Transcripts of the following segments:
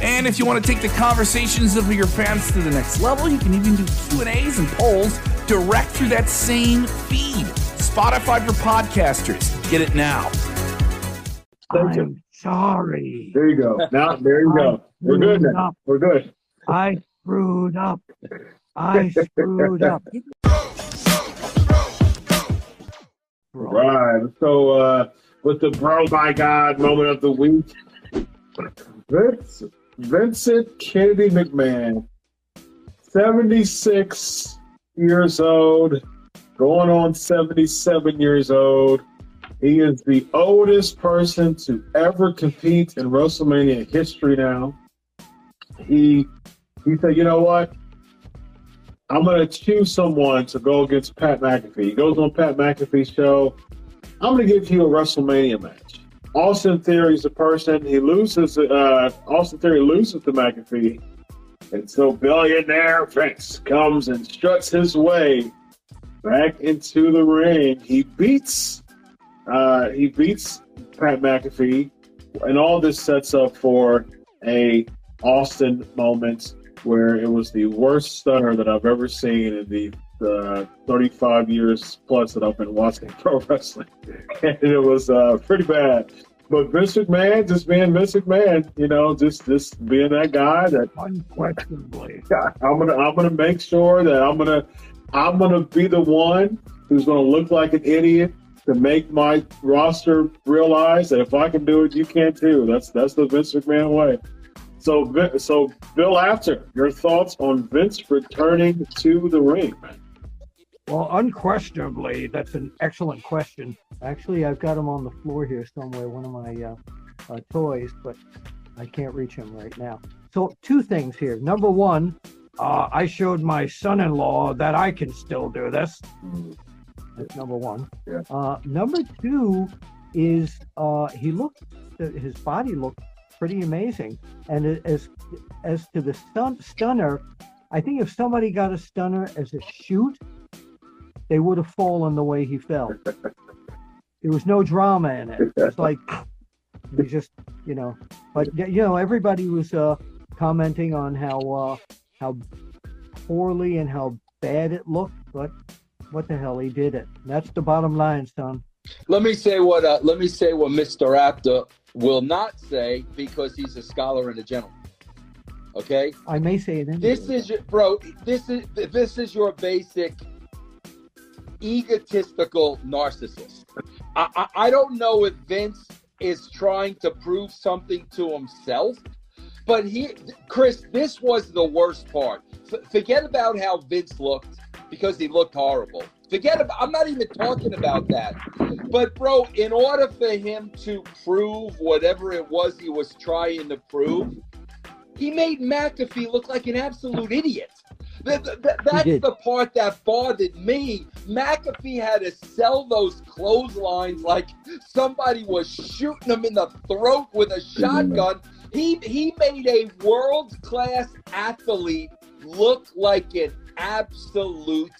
And if you want to take the conversations of your fans to the next level, you can even do Q&As and polls direct through that same feed. Spotify for podcasters. Get it now. Thank you. I'm sorry. There you go. Now, there you go. We're good now. We're good. I screwed up. I screwed up. Bro, Right. So, uh, with the bro by God moment of the week, Vince, Vincent Kennedy McMahon, 76 years old, going on 77 years old. He is the oldest person to ever compete in WrestleMania history now. He he said, you know what? I'm gonna choose someone to go against Pat McAfee. He goes on Pat McAfee's show. I'm gonna give you a WrestleMania match. Austin Theory is the person. He loses. Uh, Austin Theory loses to McAfee, and so billionaire Vince comes and struts his way back into the ring. He beats. Uh, he beats Pat McAfee, and all this sets up for a Austin moment where it was the worst stunner that I've ever seen in the uh, 35 years plus that I've been watching pro wrestling. and it was uh, pretty bad. But Vince McMahon, just being Vince McMahon, you know, just just being that guy that unquestionably. I'm gonna I'm gonna make sure that I'm gonna I'm gonna be the one who's gonna look like an idiot to make my roster realize that if I can do it, you can too. That's that's the Vince McMahon way. So, so Bill Apter, your thoughts on Vince returning to the ring? Well, unquestionably, that's an excellent question. Actually, I've got him on the floor here somewhere, one of my uh, uh, toys, but I can't reach him right now. So, two things here. Number one, uh, I showed my son in law that I can still do this. That's number one. Yeah. Uh, number two is uh, he looked, his body looked pretty amazing. And as as to the stun, stunner, I think if somebody got a stunner as a shoot, they would have fallen the way he fell. There was no drama in it. It's like he just, you know. But you know, everybody was uh, commenting on how uh, how poorly and how bad it looked. But what the hell, he did it. That's the bottom line, son. Let me say what uh, let me say what Mr. Apter will not say because he's a scholar and a gentleman. Okay, I may say it. Anyway. this is your bro. This is this is your basic egotistical narcissist. I, I I don't know if Vince is trying to prove something to himself, but he, Chris, this was the worst part. F- forget about how Vince looked because he looked horrible. Forget about. I'm not even talking about that. But bro, in order for him to prove whatever it was he was trying to prove, he made McAfee look like an absolute idiot. Th- th- th- that's the part that bothered me. McAfee had to sell those clotheslines like somebody was shooting him in the throat with a shotgun. He he made a world class athlete look like an absolute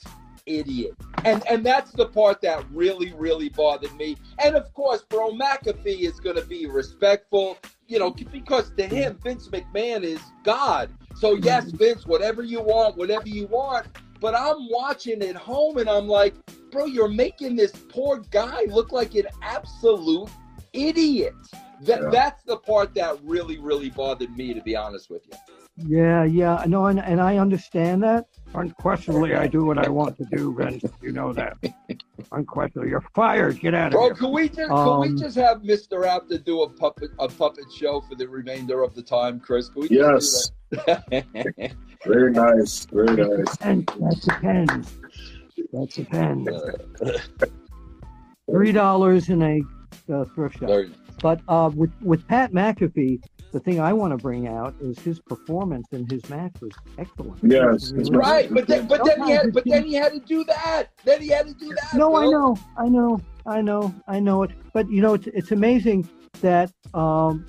idiot. And and that's the part that really, really bothered me. And of course, bro, McAfee is gonna be respectful, you know, because to him, Vince McMahon is God. So yes, Vince, whatever you want, whatever you want. But I'm watching at home and I'm like, bro, you're making this poor guy look like an absolute idiot. That Yeah. that's the part that really, really bothered me, to be honest with you. Yeah, yeah, no, and, and I understand that. Unquestionably, I do what I want to do, Vince. You know that. Unquestionably, you're fired. Get out of Bro, here. can we just can Um, we just have Mr. Apter do a puppet a puppet show for the remainder of the time, Chris? Can we Yes, just do that? Very nice, very nice. And that depends. That depends. Three dollars in a uh, thrift shop. But uh, with with Pat McAfee, the thing I want to bring out is his performance in his match was excellent. Yes, Really- Right, but then but then he had but then he had to do that. Then he had to do that. No, I know, I know, I know, I know it. But you know, it's it's amazing that um,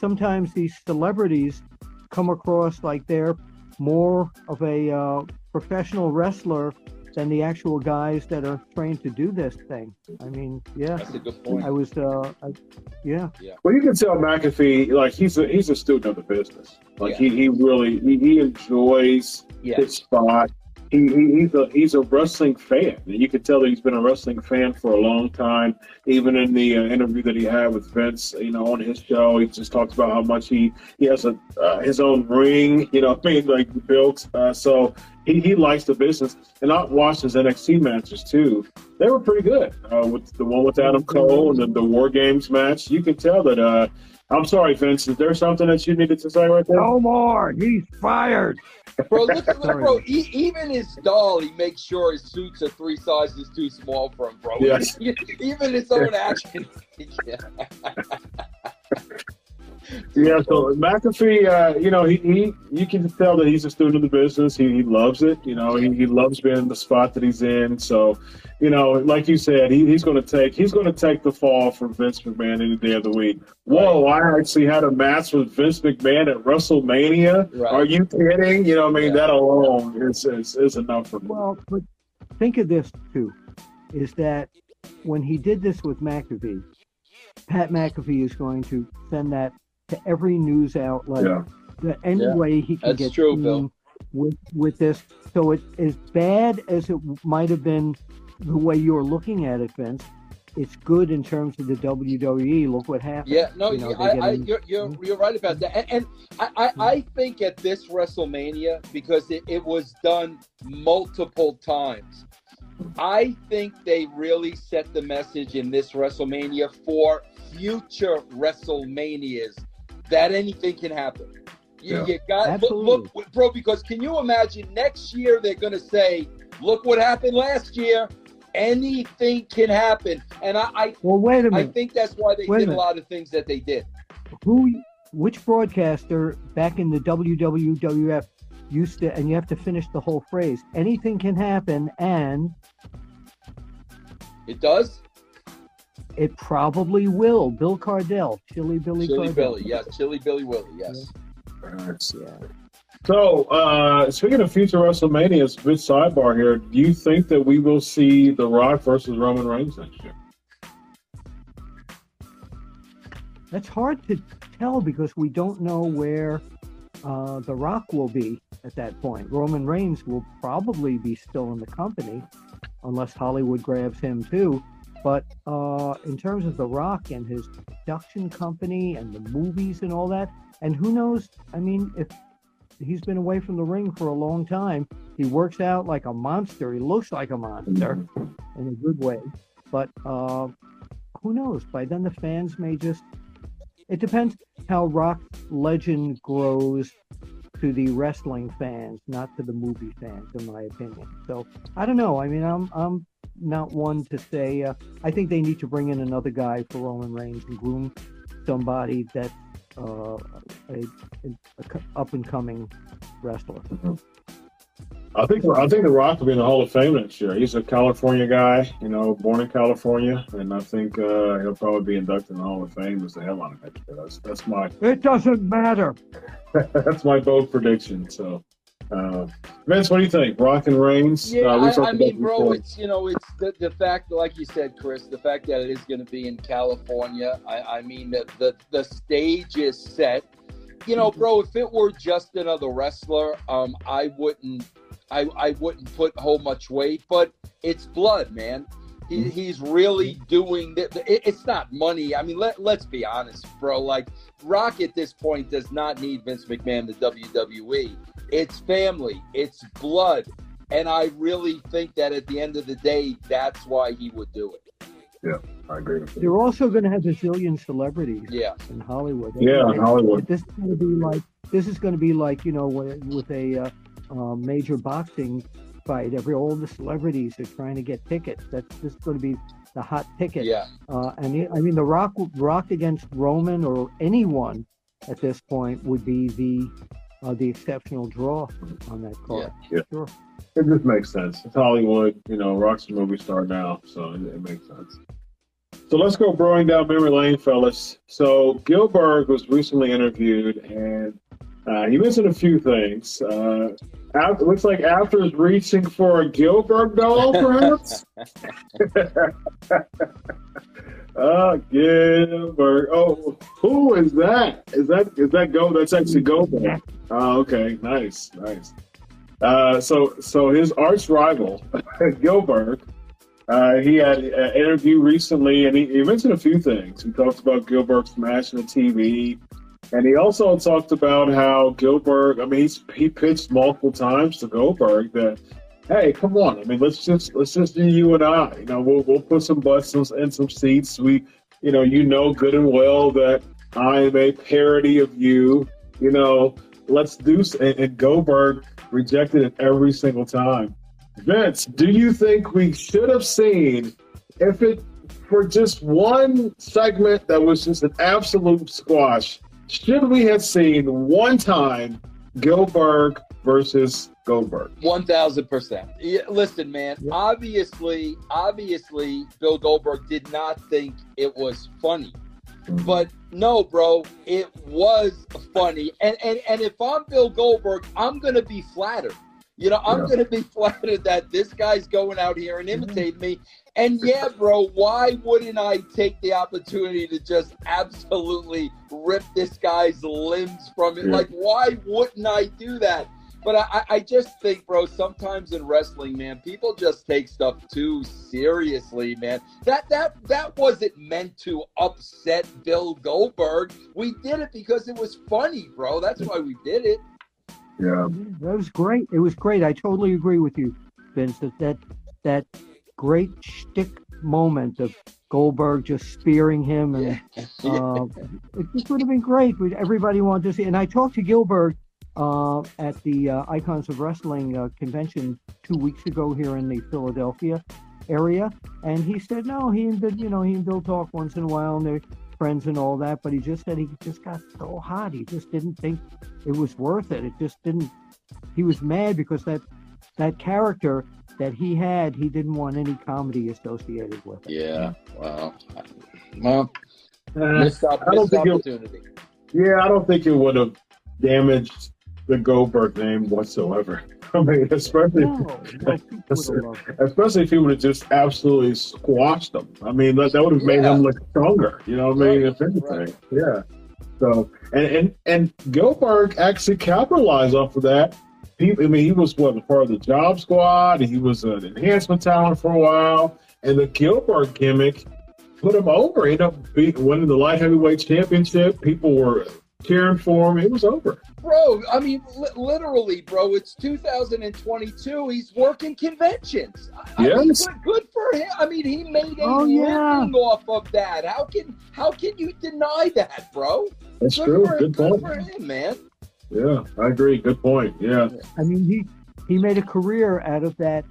sometimes these celebrities come across like they're more of a uh, professional wrestler than the actual guys that are trained to do this thing. I mean, yeah, That's a good point. I was, uh, I, yeah, Well, you can tell McAfee like he's a he's a student of the business. Like Yeah. he, he really he, he enjoys Yeah. his spot. He, he he's a he's a wrestling fan. You can tell that he's been a wrestling fan for a long time. Even in the uh, interview that he had with Vince, you know, on his show, he just talks about how much he he has a uh, his own ring. You know, mean, like built. Uh, so he, he likes the business. And I watched his NXT matches too. They were pretty good. Uh, with the one with Adam Cole and then the War Games match, you can tell that. I'm sorry, Vince. Is there something that you needed to say right there? no more. He's fired. Bro, look, look Sorry. bro. E- even his doll, he makes sure his suits are three sizes too small for him, bro. Yes. even his own action. yeah. Yeah, so McAfee, uh, you know, he, he you can tell that he's a student of the business. He, he loves it. You know, he, he loves being in the spot that he's in. So, you know, like you said, he, he's going to take he's going to take the fall from Vince McMahon any day of the week. Whoa, I actually had a match with Vince McMahon at WrestleMania. Right. Are you kidding? You know, I mean, Yeah. that alone is, is is enough for me. Well, but think of this too, is that when he did this with McAfee, Pat McAfee is going to send that to every news outlet. Yeah. That any Yeah. way he can That's get true, seen Bill. with with this. So it as bad as it might have been the way you're looking at it, Vince. It's good in terms of the WWE. Look what happened. Yeah, no, You know, you- they I, get I, in- you're, you're, hmm? you're right about that. And, and I, I, hmm. I think at this WrestleMania, because it, it was done multiple times, I think they really set the message in this WrestleMania for future WrestleManias that anything can happen. You, Yeah. you got Absolutely. look, look, bro. Because can you imagine next year they're going to say, "Look what happened last year." Anything can happen, and I, I Well, wait a I minute. I think that's why they Wait did a minute. lot of things that they did. Who, which broadcaster back in the WWF used to, and you have to finish the whole phrase. Anything can happen, and It does. It probably will. Bill Cardell, Chili Billy Chili Cardell. Billy, yeah, Chili Billy Willie, yes. Yeah. So, uh, speaking of future WrestleManias, bit sidebar here. Do you think that we will see The Rock versus Roman Reigns next year? That's hard to tell because we don't know where uh, The Rock will be at that point. Roman Reigns will probably be still in the company unless Hollywood grabs him too. But uh, in terms of The Rock and his production company and the movies and all that, and who knows? I mean, if he's been away from the ring for a long time, he works out like a monster. He looks like a monster in a good way. But uh, who knows? By then, the fans may just. It depends how Rock legend grows to the wrestling fans, not to the movie fans, in my opinion. So I don't know. I mean, I'm I'm not one to say. Uh, I think they need to bring in another guy for Roman Reigns and groom somebody that's uh, a, a up and coming wrestler. I think I think The Rock will be in the Hall of Fame next year. He's a California guy, you know, born in California, and I think uh, he'll probably be inducted in the Hall of Fame as the headliner next year. That's that's my It doesn't matter. that's my bold prediction. So, uh, Vince, what do you think? Rock and Reigns? Yeah, uh, I, I mean, bro, before. it's you know, it's the, the fact, like you said, Chris, the fact that it is going to be in California. I, I mean, the, the the stage is set. You know, bro, if it were just another wrestler, um, I wouldn't, I, I wouldn't put whole much weight. But it's blood, man. He, he's really doing the- it, it's not money. I mean, let let's be honest, bro. Like Rock at this point does not need Vince McMahon, the WWE. It's family, it's blood. And I really think that at the end of the day, that's why he would do it. Yeah, I agree with you. They're also going to have a zillion celebrities Yeah. in Hollywood. Yeah, in Hollywood. This is going to be like this is going to be like you know with, with a uh, uh, major boxing fight. Every all the celebrities are trying to get tickets. That's this is going to be the hot ticket. Yeah. Uh, and he- I mean the Rock Rock against Roman or anyone at this point would be the uh, the exceptional draw on that card. Yeah. Sure. It just makes sense. It's Hollywood, you know, Rock's a movie star now, so it, it makes sense. So let's go broing down memory lane, fellas. So Gillberg was recently interviewed, and uh, he mentioned a few things. Uh, Apter, looks like Apter is reaching for a Gillberg doll, perhaps. oh, Gillberg. Oh, who is that? Is that is that Go? That's actually Goldberg. Oh, okay, nice, nice. Uh, so, so his arch rival, Gillberg, uh, he had an interview recently, and he, he, mentioned a few things. He talked about Gillberg smashing the TV, and he also talked about how Gillberg. I mean, he's, he pitched multiple times to Goldberg that, hey, come on. I mean, let's just let's just do you and I. You know, we'll we'll put some butts in some seats. We, you know, you know good and well that I am a parody of you. You know, let's do. And, and Goldberg rejected it every single time. Vince, do you think we should have seen if it for just one segment that was just an absolute squash? Should we have seen one time Gillberg versus Goldberg? One thousand percent. Listen, man. Obviously, obviously, Bill Goldberg did not think it was funny. Mm-hmm. But no, bro, it was funny. And and and if I'm Bill Goldberg, I'm gonna be flattered. You know, I'm yeah. gonna be flattered that this guy's going out here and mm-hmm. imitating me. And yeah, bro, why wouldn't I take the opportunity to just absolutely rip this guy's limbs from it? Yeah. Like, why wouldn't I do that? But I, I just think, bro, sometimes in wrestling, man, people just take stuff too seriously, man. That that that wasn't meant to upset Bill Goldberg. We did it because it was funny, bro. That's why we did it. Yeah. That was great. It was great. I totally agree with you, Vince, that that, that great shtick moment of Goldberg just spearing him and uh, it just would have been great. Everybody wanted to see and I talked to Gillberg uh, at the uh, Icons of Wrestling uh, convention two weeks ago here in the Philadelphia area, and he said no, he and Bill, you know he and Bill talk once in a while, and they're friends and all that, but he just said he just got so hot, he just didn't think it was worth it. It just didn't. He was mad because that that character that he had, he didn't want any comedy associated with it. Yeah, well, well, uh, missed, up, missed opportunity. It, yeah, I don't think it would have damaged the Goldberg name whatsoever. I mean, especially no, especially if he would have just absolutely squashed them. I mean, that, that would have made yeah. him look stronger. You know, what I mean, right, if anything, right. yeah. So, and and and Goldberg actually capitalized off of that. He, I mean, he was what part of the Job Squad. He was an enhancement talent for a while, and the Goldberg gimmick put him over. He ended up winning the light heavyweight championship. People were cheering for him. It was over. Bro, I mean, li- literally, bro, it's 2022. He's working conventions. I yes. Mean, good, good, for him. I mean, he made a oh, yeah. living off of that. How can how can you deny that, bro? That's good true. For, good, good point. for him, man. Yeah, I agree. Good point. Yeah. I mean, he he made a career out of that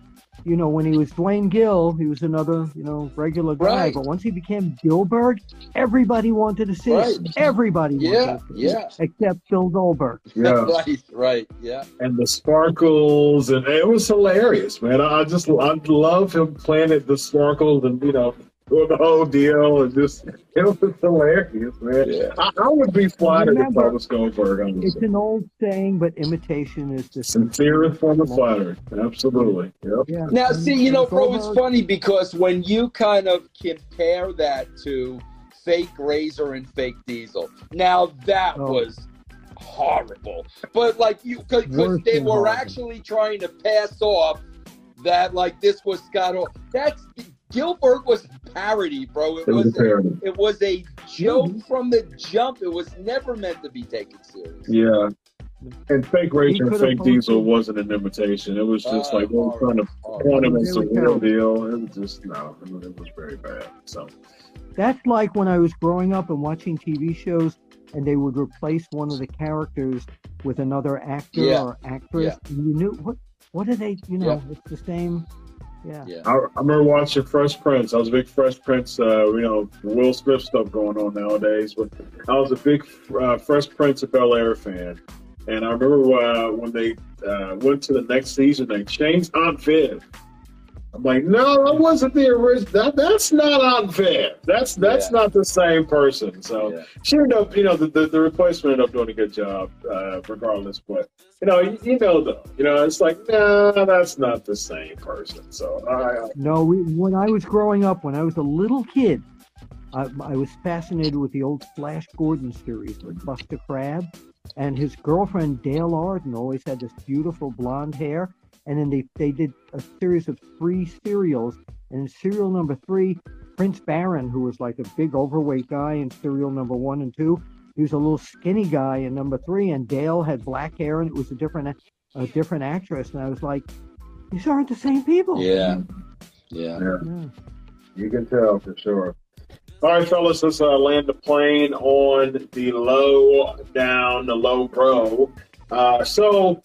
you know, when he was Duane Gill, he was another, you know, regular guy. Right. But once he became Gillberg, everybody wanted to see right. it. Everybody yeah, yeah. except Bill Goldberg. Yeah. right, right, yeah. And the sparkles, and it was hilarious, man. I just, I love him playing it, the sparkles, and, you know, doing the whole deal and just it was hilarious, man. Yeah. I, I, would be flattered Remember, if I was Goldberg. Honestly. It's an old saying, but imitation is the sincerest form of flattery. Absolutely. Yep. Yeah. Now, see, you know, bro, it's funny because when you kind of compare that to fake Razor and fake Diesel, now that oh. was horrible. But like you, because they were horrible. actually trying to pass off that like this was Scott. That's Gillberg was a parody, bro. It, it was, was, a, it was a joke mm-hmm. from the jump. It was never meant to be taken serious. Yeah. And fake race and fake diesel wasn't an imitation. It was just uh, like we were trying to point him as a real deal. It was just no, it was very bad. So that's like when I was growing up and watching TV shows and they would replace one of the characters with another actor yeah. or actress. Yeah. And you knew what what are they you know, yeah. it's the same Yeah. Yeah. I, I remember watching Fresh Prince. I was a big Fresh Prince, uh, you know, Will Smith stuff going on nowadays. But I was a big uh, Fresh Prince of Bel Air fan. And I remember uh, when they uh, went to the next season, they changed Aunt Viv. I'm like, no, that wasn't the original. That, that's not Aunt Viv. That's that's Yeah. not the same person. So Yeah. she ended up, you know, the, the, the replacement ended up doing a good job, uh, regardless. But you know, you, you know, though, you know, it's like, nah, that's not the same person. So I, No, we, when I was growing up, when I was a little kid, I, I was fascinated with the old Flash Gordon series with Buster Crabbe, and his girlfriend Dale Arden always had this beautiful blonde hair. And then they, they did a series of three serials, and in serial number three, Prince Barin, who was like a big overweight guy in serial number one and two, he was a little skinny guy in number three, and Dale had black hair, and it was a different a different actress, and I was like, these aren't the same people. Yeah. Yeah. yeah. Yeah. You can tell for sure. All right, fellas, let's uh, land the plane on the low down, the low bro. Uh, so,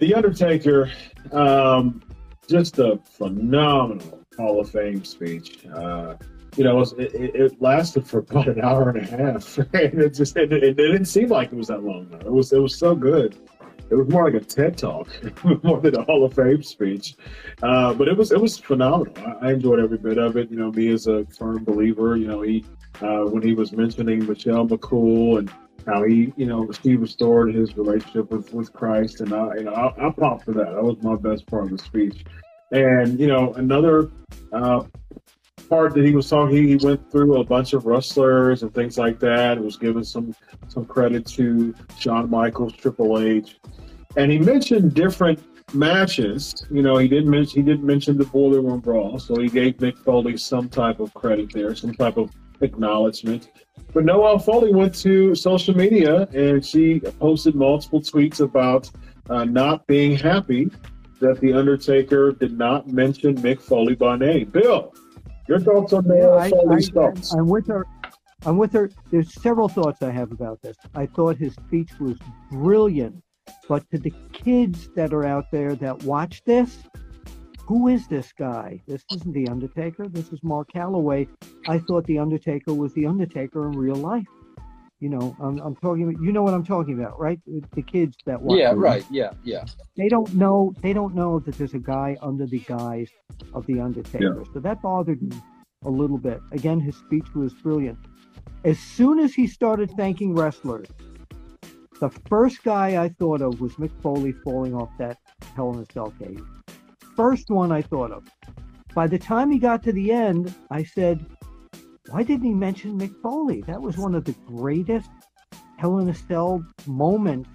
The Undertaker, um, just a phenomenal Hall of Fame speech. Uh, you know, it, it, it lasted for about an hour and a half, and it just it, it didn't seem like it was that long. Though. It was it was so good. It was more like a TED talk, more than a Hall of Fame speech. Uh, but it was it was phenomenal. I, I enjoyed every bit of it. You know, me as a firm believer. You know, he uh, when he was mentioning Michelle McCool and how he, you know, he restored his relationship with, with Christ, and I, you know, I, I popped for that. That was my best part of the speech. And you know, another uh, part that he was talking, he, went through a bunch of wrestlers and things like that. and was giving some some credit to Shawn Michaels, Triple H, and he mentioned different matches. You know, he didn't mention he didn't mention the Boiler Room Brawl, so he gave Mick Foley some type of credit there, some type of acknowledgement. But Noelle Foley went to social media and she posted multiple tweets about uh, not being happy that the Undertaker did not mention Mick Foley by name. Bill, your thoughts on Yeah, Noelle I, Foley's I, thoughts? I'm with her. I'm with her. There's several thoughts I have about this. I thought his speech was brilliant, but to the kids that are out there that watch this, who is this guy? This isn't the Undertaker. This is Mark Calaway. I thought the Undertaker was the Undertaker in real life. You know, I'm, I'm talking. You know what I'm talking about, right? The kids that watch. Yeah, it. right. Yeah, yeah. They don't know. They don't know that there's a guy under the guise of the Undertaker. So that bothered me a little bit. Again, his speech was brilliant. As soon as he started thanking wrestlers, the first guy I thought of was Mick Foley falling off that Hell in a Cell cage. First one I thought of. By the time he got to the end, I said, why didn't he mention Mick Foley? That was one of the greatest Hell in a Cell moments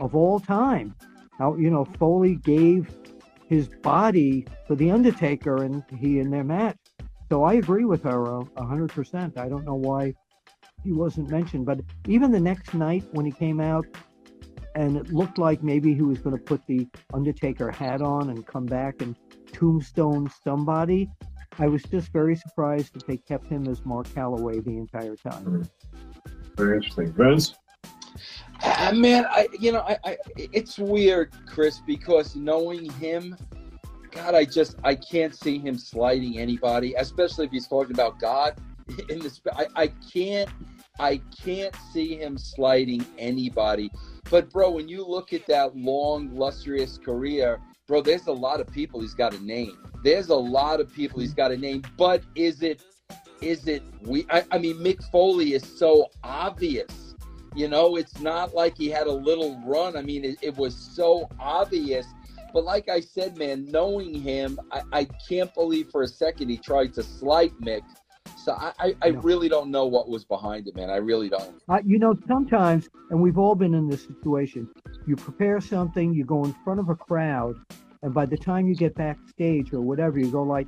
of all time. How, you know, Foley gave his body for The Undertaker and he in their match. So I agree with her uh, a 100%. I don't know why he wasn't mentioned. But even the next night when he came out, and it looked like maybe he was going to put the Undertaker hat on and come back and tombstone somebody. I was just very surprised that they kept him as Mark Calaway the entire time. Very interesting. Vince? Uh, man, I you know I, I it's weird, Chris, because knowing him, God, I just I can't see him sliding anybody, especially if he's talking about God. In this, I, I can't I can't see him sliding anybody. But bro, when you look at that long, lustrous career, bro, there's a lot of people he's got a name. There's a lot of people he's got a name. But is it is it we? I, I mean, Mick Foley is so obvious. You know, it's not like he had a little run. I mean, it, it was so obvious. But like I said, man, knowing him, I, I can't believe for a second he tried to slight Mick. So I, I, I No. really don't know what was behind it, man. I really don't. Uh, you know, sometimes, and we've all been in this situation, you prepare something, you go in front of a crowd, and by the time you get backstage or whatever, you go like,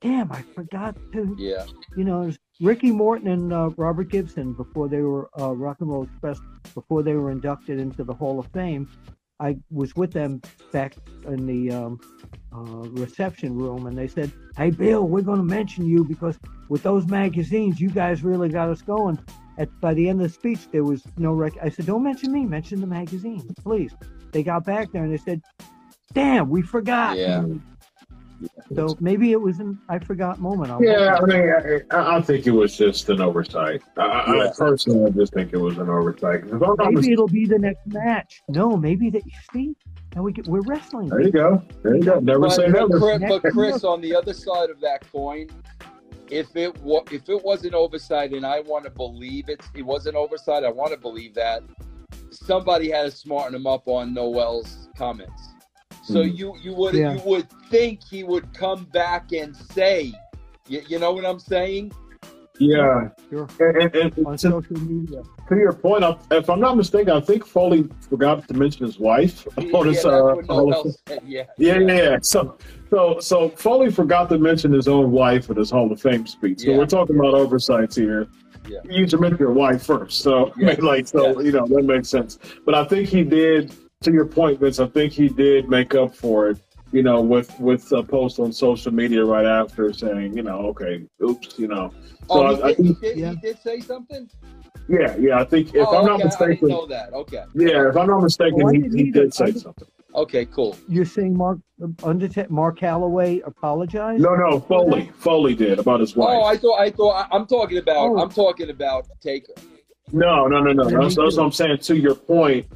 damn, I forgot to, Yeah. you know, Ricky Morton and uh, Robert Gibson, before they were uh, Rock and Roll Express, before they were inducted into the Hall of Fame, I was with them back in the um, uh, reception room, and they said, "Hey, Bill, we're going to mention you because with those magazines, you guys really got us going." At by the end of the speech, there was no rec. I said, "Don't mention me. Mention the magazine, please." They got back there and they said, "Damn, we forgot." Yeah. So maybe it was an I forgot moment. I'll Yeah, I mean, I, I think it was just an oversight. I, I personally just think it was an oversight. 'Cause if I'm not maybe mis- it'll be the next match. No, maybe that. You see, now we get, we're wrestling. there you go. There you go. Never But, say but never. Chris, but Chris, on the other side of that coin, if it wa- if it was an oversight, and I want to believe it, it was an oversight. I want to believe that somebody had to smarten him up on Noelle's comments. So Mhm. you you would Yeah. you would think he would come back and say, you, you know what I'm saying? Yeah. Sure. And, and, and On to, social media. to your point, I- if I'm not mistaken, I think Foley forgot to mention his wife. Yeah, on his, that's uh, what Noelle said. Yeah. Yeah, yeah, yeah. So, so, so Foley forgot to mention his own wife in his Hall of Fame speech. So Yeah. we're talking about oversights here. Yeah. You should mention your wife first. So, I mean, Yeah. like, so Yeah. you know that makes sense. But I think he did. To your point, Vince, I think he did make up for it. You know, with with a post on social media right after saying, you know, okay, oops, you know. So Oh, I, he, I did, he, think, did, Yeah. he did say something. yeah, yeah. I think if oh, I'm okay, not I didn't mistaken, know that. Okay. yeah, if I'm not mistaken, Oh, I he, didn't he either. did say did- something. Okay. Cool. You're saying Mark Undertaker, Mark Calaway apologized? No, no, Foley, Foley did about his oh, wife. Oh, I thought I thought I, I'm talking about Oh. I'm talking about Taker. No, no, no, no. Yeah, That's, that's what I'm saying. To your point,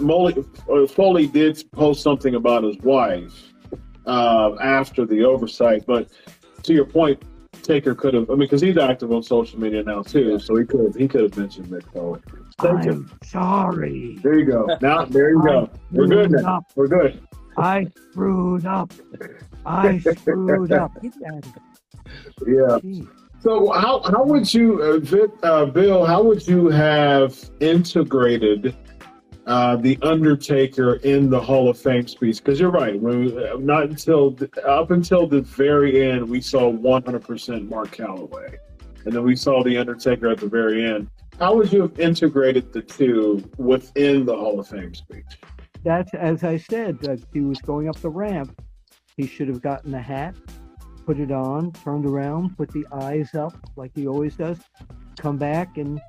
Moley, uh, Foley did post something about his wife uh, after the oversight, but to your point, Taker could have. I mean, because he's active on social media now too, so he could he could have mentioned Mick Foley. Thank. I'm sorry. There you go. Now there you go. We're good now. We're good. I screwed up. I screwed up. Get out of Yeah. So how how would you, uh, Vic, uh, Bill? How would you have integrated uh, the Undertaker in the Hall of Fame speech? Because you're right. We, uh, not until up until the very end, we saw 100% Mark Calaway, and then we saw the Undertaker at the very end. How would you have integrated the two within the Hall of Fame speech? That's as I said. He was going up the ramp, he should have gotten the hat, put it on, turned around, put the eyes up like he always does, come back and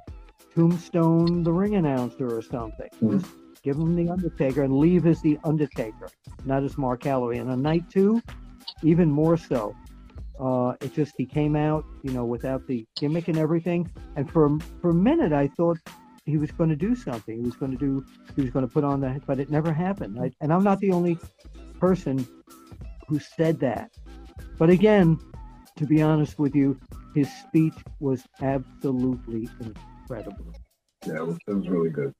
tombstone the ring announcer or something. Mhm. Just give him the Undertaker and leave as the Undertaker, not as Mark Calaway. And on night two, even more so. Uh, it just he came out, you know, without the gimmick and everything. And for a- for a minute, I thought he was going to do something. He was going to do. He was going to put on the. But it never happened. I, and I'm not the only person who said that. But again, to be honest with you, his speech was absolutely incredible. Yeah, it was, it was really good.